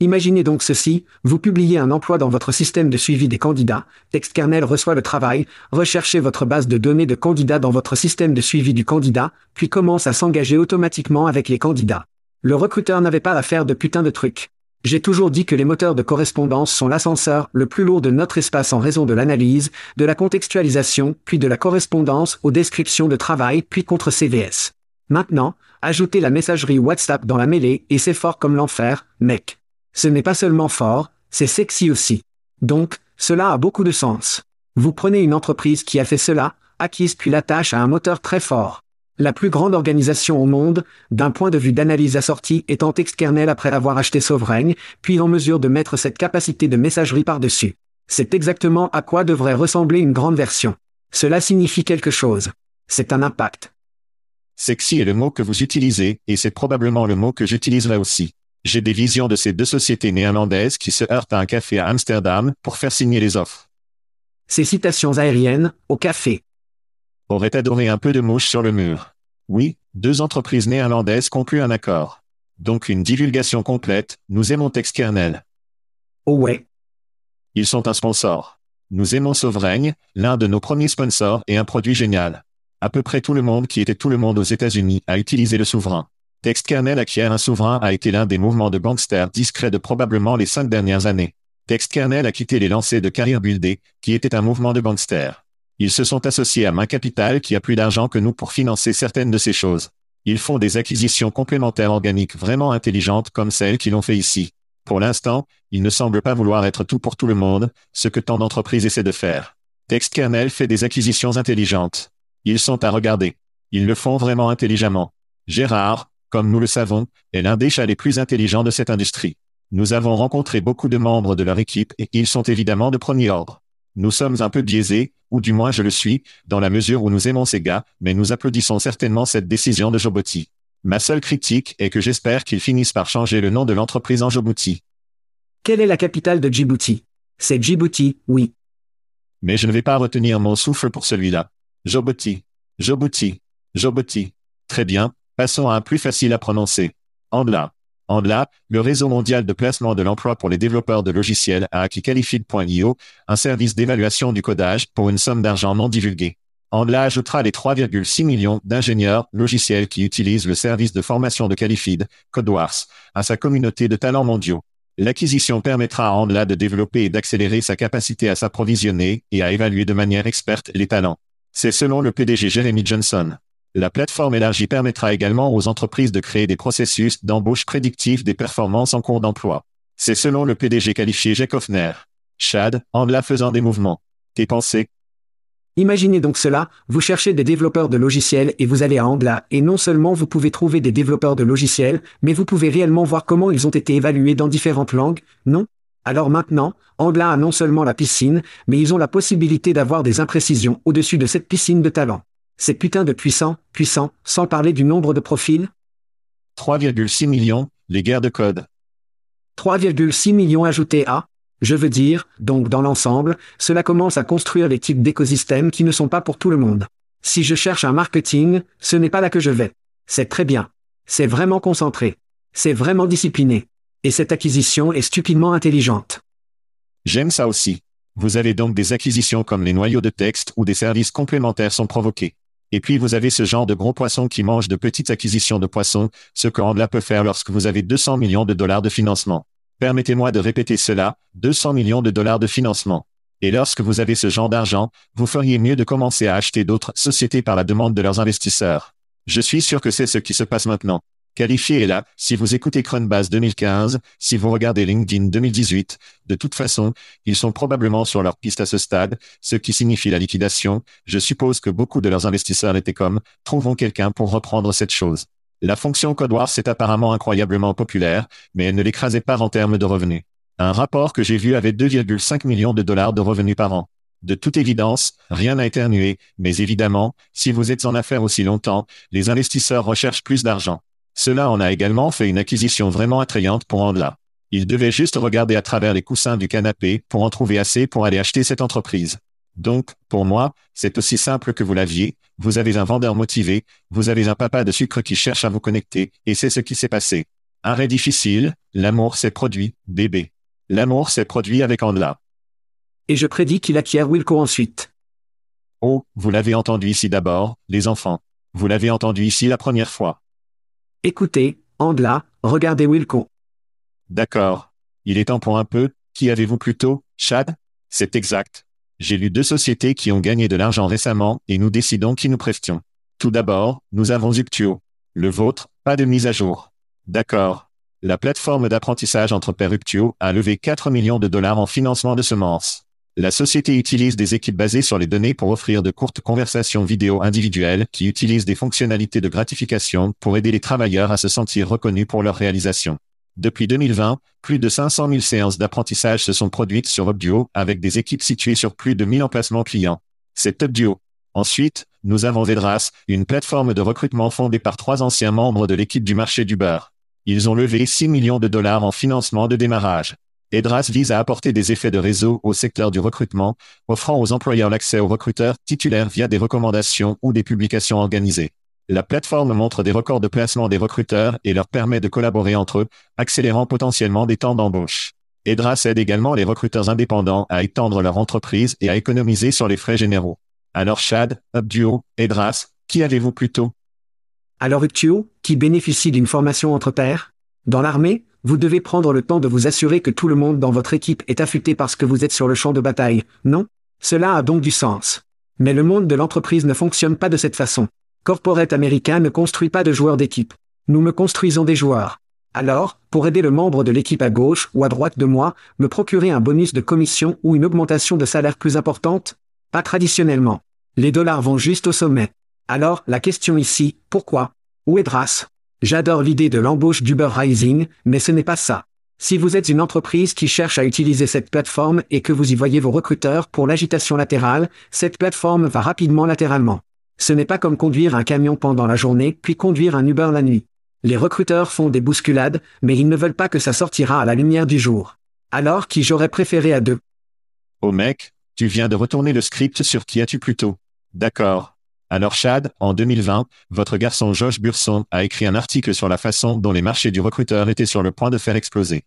Imaginez donc ceci, vous publiez un emploi dans votre système de suivi des candidats, TextKernel reçoit le travail, recherchez votre base de données de candidats dans votre système de suivi du candidat, puis commence à s'engager automatiquement avec les candidats. Le recruteur n'avait pas à faire de putain de trucs. J'ai toujours dit que les moteurs de correspondance sont l'ascenseur le plus lourd de notre espace en raison de l'analyse, de la contextualisation, puis de la correspondance aux descriptions de travail, puis contre CVS. Maintenant, ajoutez la messagerie WhatsApp dans la mêlée et c'est fort comme l'enfer, mec. Ce n'est pas seulement fort, c'est sexy aussi. Donc, cela a beaucoup de sens. Vous prenez une entreprise qui a fait cela, acquise puis l'attache à un moteur très fort. La plus grande organisation au monde, d'un point de vue d'analyse assortie étant Textkernel après avoir acheté Sovereign, puis en mesure de mettre cette capacité de messagerie par-dessus. C'est exactement à quoi devrait ressembler une grande version. Cela signifie quelque chose. C'est un impact. Sexy est le mot que vous utilisez, et c'est probablement le mot que j'utiliserai aussi. J'ai des visions de ces deux sociétés néerlandaises qui se heurtent à un café à Amsterdam pour faire signer les offres. Ces citations aériennes, au café. Aurait adoré un peu de mouche sur le mur. Oui, deux entreprises néerlandaises concluent un accord. Donc une divulgation complète, nous aimons Textkernel. Oh ouais. Ils sont un sponsor. Nous aimons Sovereign, l'un de nos premiers sponsors et un produit génial. À peu près tout le monde qui était tout le monde aux États-Unis a utilisé le souverain. TextKernel acquiert un souverain a été l'un des mouvements de gangsters discrets de probablement les cinq dernières années. TextKernel a quitté les lancers de Carrier Buildé, qui était un mouvement de gangsters. Ils se sont associés à Main Capital qui a plus d'argent que nous pour financer certaines de ces choses. Ils font des acquisitions complémentaires organiques vraiment intelligentes comme celles qu'ils ont fait ici. Pour l'instant, ils ne semblent pas vouloir être tout pour tout le monde, ce que tant d'entreprises essaient de faire. TextKernel fait des acquisitions intelligentes. Ils sont à regarder. Ils le font vraiment intelligemment. Gérard, comme nous le savons, est l'un des chats les plus intelligents de cette industrie. Nous avons rencontré beaucoup de membres de leur équipe et ils sont évidemment de premier ordre. Nous sommes un peu biaisés, ou du moins je le suis, dans la mesure où nous aimons ces gars, mais nous applaudissons certainement cette décision de Joboti. Ma seule critique est que j'espère qu'ils finissent par changer le nom de l'entreprise en Djibouti. Quelle est la capitale de Djibouti? C'est Djibouti, oui. Mais je ne vais pas retenir mon souffle pour celui-là. Djibouti. Djibouti. Djibouti. Très bien, Passons à un plus facile à prononcer. Andla. Andla, le réseau mondial de placement de l'emploi pour les développeurs de logiciels a acquis Qualified.io, un service d'évaluation du codage pour une somme d'argent non divulguée. Andla ajoutera les 3,6 millions d'ingénieurs logiciels qui utilisent le service de formation de Qualified, CodeWars, à sa communauté de talents mondiaux. L'acquisition permettra à Andla de développer et d'accélérer sa capacité à s'approvisionner et à évaluer de manière experte les talents. C'est selon le PDG Jeremy Johnson. La plateforme élargie permettra également aux entreprises de créer des processus d'embauche prédictifs des performances en cours d'emploi. C'est selon le PDG qualifié Jack Hoffner. Chad, en la faisant des mouvements. Tes pensées? Imaginez donc cela, vous cherchez des développeurs de logiciels et vous allez à Angla, et non seulement vous pouvez trouver des développeurs de logiciels, mais vous pouvez réellement voir comment ils ont été évalués dans différentes langues, non? Alors maintenant, Angla a non seulement la piscine, mais ils ont la possibilité d'avoir des imprécisions au-dessus de cette piscine de talent. C'est putain de puissant, puissant, sans parler du nombre de profils 3,6 millions, les guerres de code. 3,6 millions ajoutés à je veux dire, donc dans l'ensemble, cela commence à construire les types d'écosystèmes qui ne sont pas pour tout le monde. Si je cherche un marketing, ce n'est pas là que je vais. C'est très bien. C'est vraiment concentré. C'est vraiment discipliné. Et cette acquisition est stupidement intelligente. J'aime ça aussi. Vous avez donc des acquisitions comme les noyaux de texte ou des services complémentaires sont provoqués. Et puis vous avez ce genre de gros poissons qui mangent de petites acquisitions de poissons, ce que Andla peut faire lorsque vous avez 200 millions de dollars de financement. Permettez-moi de répéter cela, 200 millions de dollars de financement. Et lorsque vous avez ce genre d'argent, vous feriez mieux de commencer à acheter d'autres sociétés par la demande de leurs investisseurs. Je suis sûr que c'est ce qui se passe maintenant. Qualifié est là, si vous écoutez Cronbase 2015, si vous regardez LinkedIn 2018, de toute façon, ils sont probablement sur leur piste à ce stade, ce qui signifie la liquidation. Je suppose que beaucoup de leurs investisseurs étaient comme, trouvons quelqu'un pour reprendre cette chose. La fonction CodeWars est apparemment incroyablement populaire, mais elle ne l'écrasait pas en termes de revenus. Un rapport que j'ai vu avait 2,5 millions de dollars de revenus par an. De toute évidence, rien n'a éternué, mais évidemment, si vous êtes en affaires aussi longtemps, les investisseurs recherchent plus d'argent. Cela en a également fait une acquisition vraiment attrayante pour Andla. Il devait juste regarder à travers les coussins du canapé pour en trouver assez pour aller acheter cette entreprise. Donc, pour moi, c'est aussi simple que vous l'aviez, vous avez un vendeur motivé, vous avez un papa de sucre qui cherche à vous connecter, et c'est ce qui s'est passé. Arrêt difficile, l'amour s'est produit, bébé. L'amour s'est produit avec Andla. Et je prédis qu'il acquiert Wilco ensuite. Oh, vous l'avez entendu ici d'abord, les enfants. Vous l'avez entendu ici la première fois. Écoutez, Andla, regardez Wilco. D'accord. Il est temps pour un peu, qui avez-vous plutôt, Chad? C'est exact. J'ai lu deux sociétés qui ont gagné de l'argent récemment et nous décidons qui nous prestions. Tout d'abord, nous avons Uptio. Le vôtre, pas de mise à jour. D'accord. La plateforme d'apprentissage entre Uptio a levé 4 millions de dollars en financement de semences. La société utilise des équipes basées sur les données pour offrir de courtes conversations vidéo individuelles qui utilisent des fonctionnalités de gratification pour aider les travailleurs à se sentir reconnus pour leur réalisation. Depuis 2020, plus de 500 000 séances d'apprentissage se sont produites sur UpDuo avec des équipes situées sur plus de 1000 emplacements clients. C'est UpDuo. Ensuite, nous avons Vedras, une plateforme de recrutement fondée par trois anciens membres de l'équipe du marché du beurre. Ils ont levé 6 millions de dollars en financement de démarrage. Edras vise à apporter des effets de réseau au secteur du recrutement, offrant aux employeurs l'accès aux recruteurs titulaires via des recommandations ou des publications organisées. La plateforme montre des records de placement des recruteurs et leur permet de collaborer entre eux, accélérant potentiellement des temps d'embauche. Edras aide également les recruteurs indépendants à étendre leur entreprise et à économiser sur les frais généraux. Alors Chad, Upduo, Edras, qui avez-vous plutôt? Alors Uptuo, qui bénéficie d'une formation entre pairs? Dans l'armée, vous devez prendre le temps de vous assurer que tout le monde dans votre équipe est affûté parce que vous êtes sur le champ de bataille, non? Cela a donc du sens. Mais le monde de l'entreprise ne fonctionne pas de cette façon. Corporate américain ne construit pas de joueurs d'équipe. Nous me construisons des joueurs. Alors, pour aider le membre de l'équipe à gauche ou à droite de moi, me procurer un bonus de commission ou une augmentation de salaire plus importante? Pas traditionnellement. Les dollars vont juste au sommet. Alors, la question ici, pourquoi? Où est Dras J'adore l'idée de l'embauche d'Uber Rising, mais ce n'est pas ça. Si vous êtes une entreprise qui cherche à utiliser cette plateforme et que vous y voyez vos recruteurs pour l'agitation latérale, cette plateforme va rapidement latéralement. Ce n'est pas comme conduire un camion pendant la journée puis conduire un Uber la nuit. Les recruteurs font des bousculades, mais ils ne veulent pas que ça sortira à la lumière du jour. Alors qui j'aurais préféré à deux? Oh mec, tu viens de retourner le script sur qui as-tu plutôt? D'accord. Alors Chad, en 2020, votre garçon Josh Burson a écrit un article sur la façon dont les marchés du recruteur étaient sur le point de faire exploser.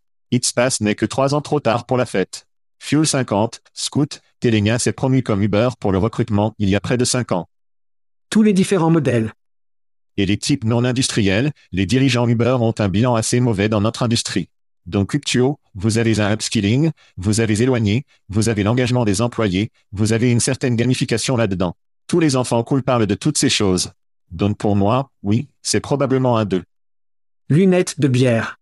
Pass n'est que trois ans trop tard pour la fête. Fuel 50, Scoot, Telenia s'est promu comme Uber pour le recrutement il y a près de cinq ans tous les différents modèles. Et les types non industriels, les dirigeants Uber ont un bilan assez mauvais dans notre industrie. Donc Uptio, vous avez un upskilling, vous avez éloigné, vous avez l'engagement des employés, vous avez une certaine gamification là-dedans. Tous les enfants cool parlent de toutes ces choses. Donc pour moi, oui, c'est probablement un 2. Lunettes de bière.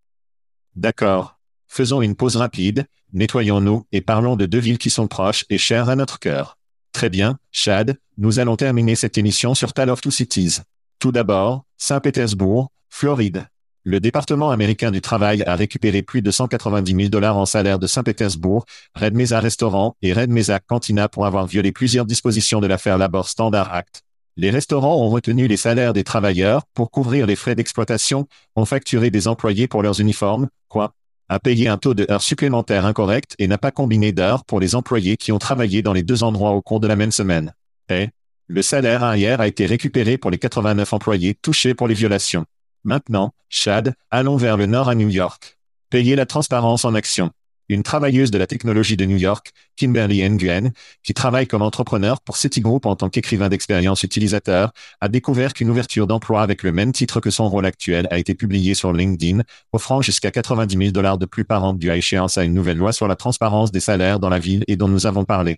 D'accord. Faisons une pause rapide, nettoyons-nous et parlons de deux villes qui sont proches et chères à notre cœur. Très bien, Chad, nous allons terminer cette émission sur Tale of Two Cities. Tout d'abord, Saint-Pétersbourg, Floride. Le département américain du travail a récupéré plus de 190 000 dollars en salaire de Saint-Pétersbourg, Red Mesa Restaurant et Red Mesa Cantina pour avoir violé plusieurs dispositions de l'affaire Labor Standard Act. Les restaurants ont retenu les salaires des travailleurs pour couvrir les frais d'exploitation, ont facturé des employés pour leurs uniformes, quoi, a payé un taux de heures supplémentaires incorrect et n'a pas combiné d'heures pour les employés qui ont travaillé dans les deux endroits au cours de la même semaine. Et, le salaire arrière a été récupéré pour les 89 employés touchés pour les violations. Maintenant, Chad, allons vers le nord à New York. Payez la transparence en action une travailleuse de la technologie de New York, Kimberly Nguyen, qui travaille comme entrepreneur pour Citigroup en tant qu'écrivain d'expérience utilisateur, a découvert qu'une ouverture d'emploi avec le même titre que son rôle actuel a été publiée sur LinkedIn, offrant jusqu'à 90 000 dollars de plus par an dû à échéance à une nouvelle loi sur la transparence des salaires dans la ville et dont nous avons parlé.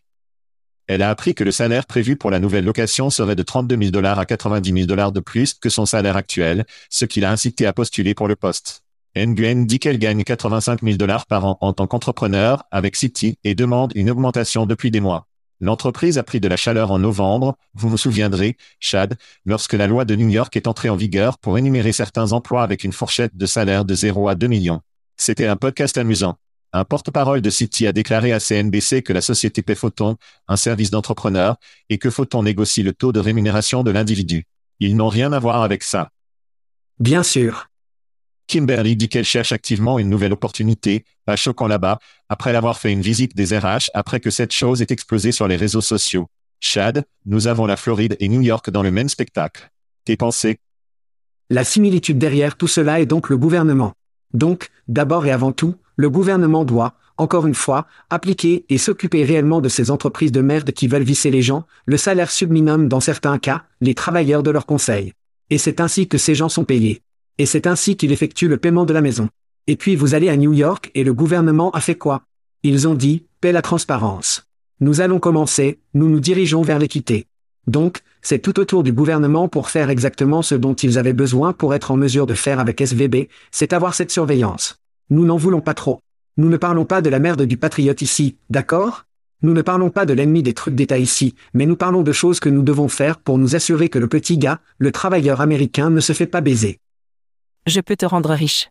Elle a appris que le salaire prévu pour la nouvelle location serait de 32 000 dollars à 90 000 dollars de plus que son salaire actuel, ce qui l'a incité à postuler pour le poste. Nguyen dit qu'elle gagne 85 000 dollars par an en tant qu'entrepreneur avec City et demande une augmentation depuis des mois. L'entreprise a pris de la chaleur en novembre, vous vous souviendrez, Chad, lorsque la loi de New York est entrée en vigueur pour énumérer certains emplois avec une fourchette de salaire de 0 à 2 millions. C'était un podcast amusant. Un porte-parole de City a déclaré à CNBC que la société paie Photon, un service d'entrepreneur, et que Photon négocie le taux de rémunération de l'individu. Ils n'ont rien à voir avec ça. Bien sûr. Kimberly dit qu'elle cherche activement une nouvelle opportunité, pas choquant là-bas, après avoir fait une visite des RH après que cette chose ait explosé sur les réseaux sociaux. Chad, nous avons la Floride et New York dans le même spectacle. Tes pensées? La similitude derrière tout cela est donc le gouvernement. Donc, d'abord et avant tout, le gouvernement doit, encore une fois, appliquer et s'occuper réellement de ces entreprises de merde qui veulent visser les gens, le salaire subminimum dans certains cas, les travailleurs de leur conseil. Et c'est ainsi que ces gens sont payés. Et c'est ainsi qu'il effectue le paiement de la maison. Et puis vous allez à New York et le gouvernement a fait quoi? Ils ont dit, paie la transparence. Nous allons commencer, nous nous dirigeons vers l'équité. Donc, c'est tout autour du gouvernement pour faire exactement ce dont ils avaient besoin pour être en mesure de faire avec SVB, c'est avoir cette surveillance. Nous n'en voulons pas trop. Nous ne parlons pas de la merde du patriote ici, d'accord? Nous ne parlons pas de l'ennemi des trucs d'État ici, mais nous parlons de choses que nous devons faire pour nous assurer que le petit gars, le travailleur américain ne se fait pas baiser. Je peux te rendre riche.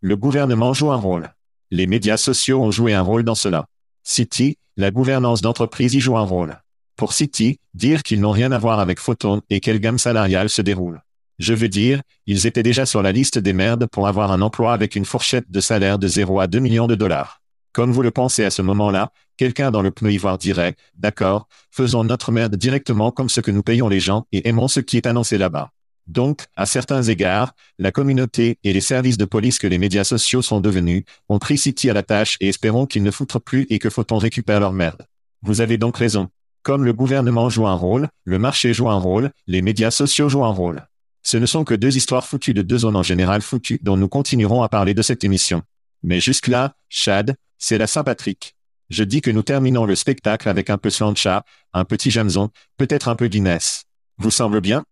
Le gouvernement joue un rôle. Les médias sociaux ont joué un rôle dans cela. City, la gouvernance d'entreprise y joue un rôle. Pour City, dire qu'ils n'ont rien à voir avec Photon et quelle gamme salariale se déroule. Je veux dire, ils étaient déjà sur la liste des merdes pour avoir un emploi avec une fourchette de salaire de 0 à 2 millions de dollars. Comme vous le pensez à ce moment-là, quelqu'un dans le pneu ivoire dirait, d'accord, faisons notre merde directement comme ce que nous payons les gens et aimons ce qui est annoncé là-bas. Donc, à certains égards, la communauté et les services de police que les médias sociaux sont devenus ont pris City à la tâche et espérons qu'ils ne foutrent plus et que Photon récupère leur merde. Vous avez donc raison. Comme le gouvernement joue un rôle, le marché joue un rôle, les médias sociaux jouent un rôle. Ce ne sont que deux histoires foutues de deux zones en général foutues dont nous continuerons à parler de cette émission. Mais jusque-là, Chad, c'est la Saint-Patrick. Je dis que nous terminons le spectacle avec un peu Slancha, un petit Jamson, peut-être un peu Guinness. Vous semble bien?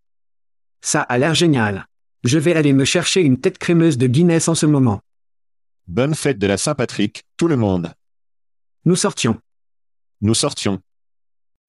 Ça a l'air génial. Je vais aller me chercher une tête crémeuse de Guinness en ce moment. Bonne fête de la Saint-Patrick, tout le monde. Nous sortions. Nous sortions.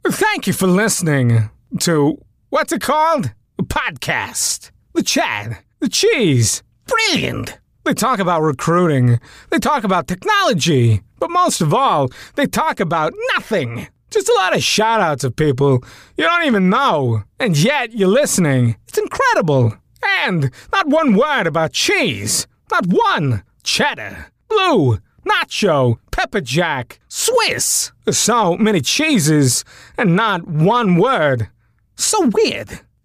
Thank you for listening to what's it called? Podcast. The Chad. The Cheese. Brilliant. They talk about recruiting. They talk about technology. But most of all, they talk about nothing. Just a lot of shout outs of people you don't even know. And yet you're listening. It's incredible. And not one word about cheese. Not one. Cheddar. Blue. Nacho. Pepper Jack. Swiss. So many cheeses and not one word. So weird.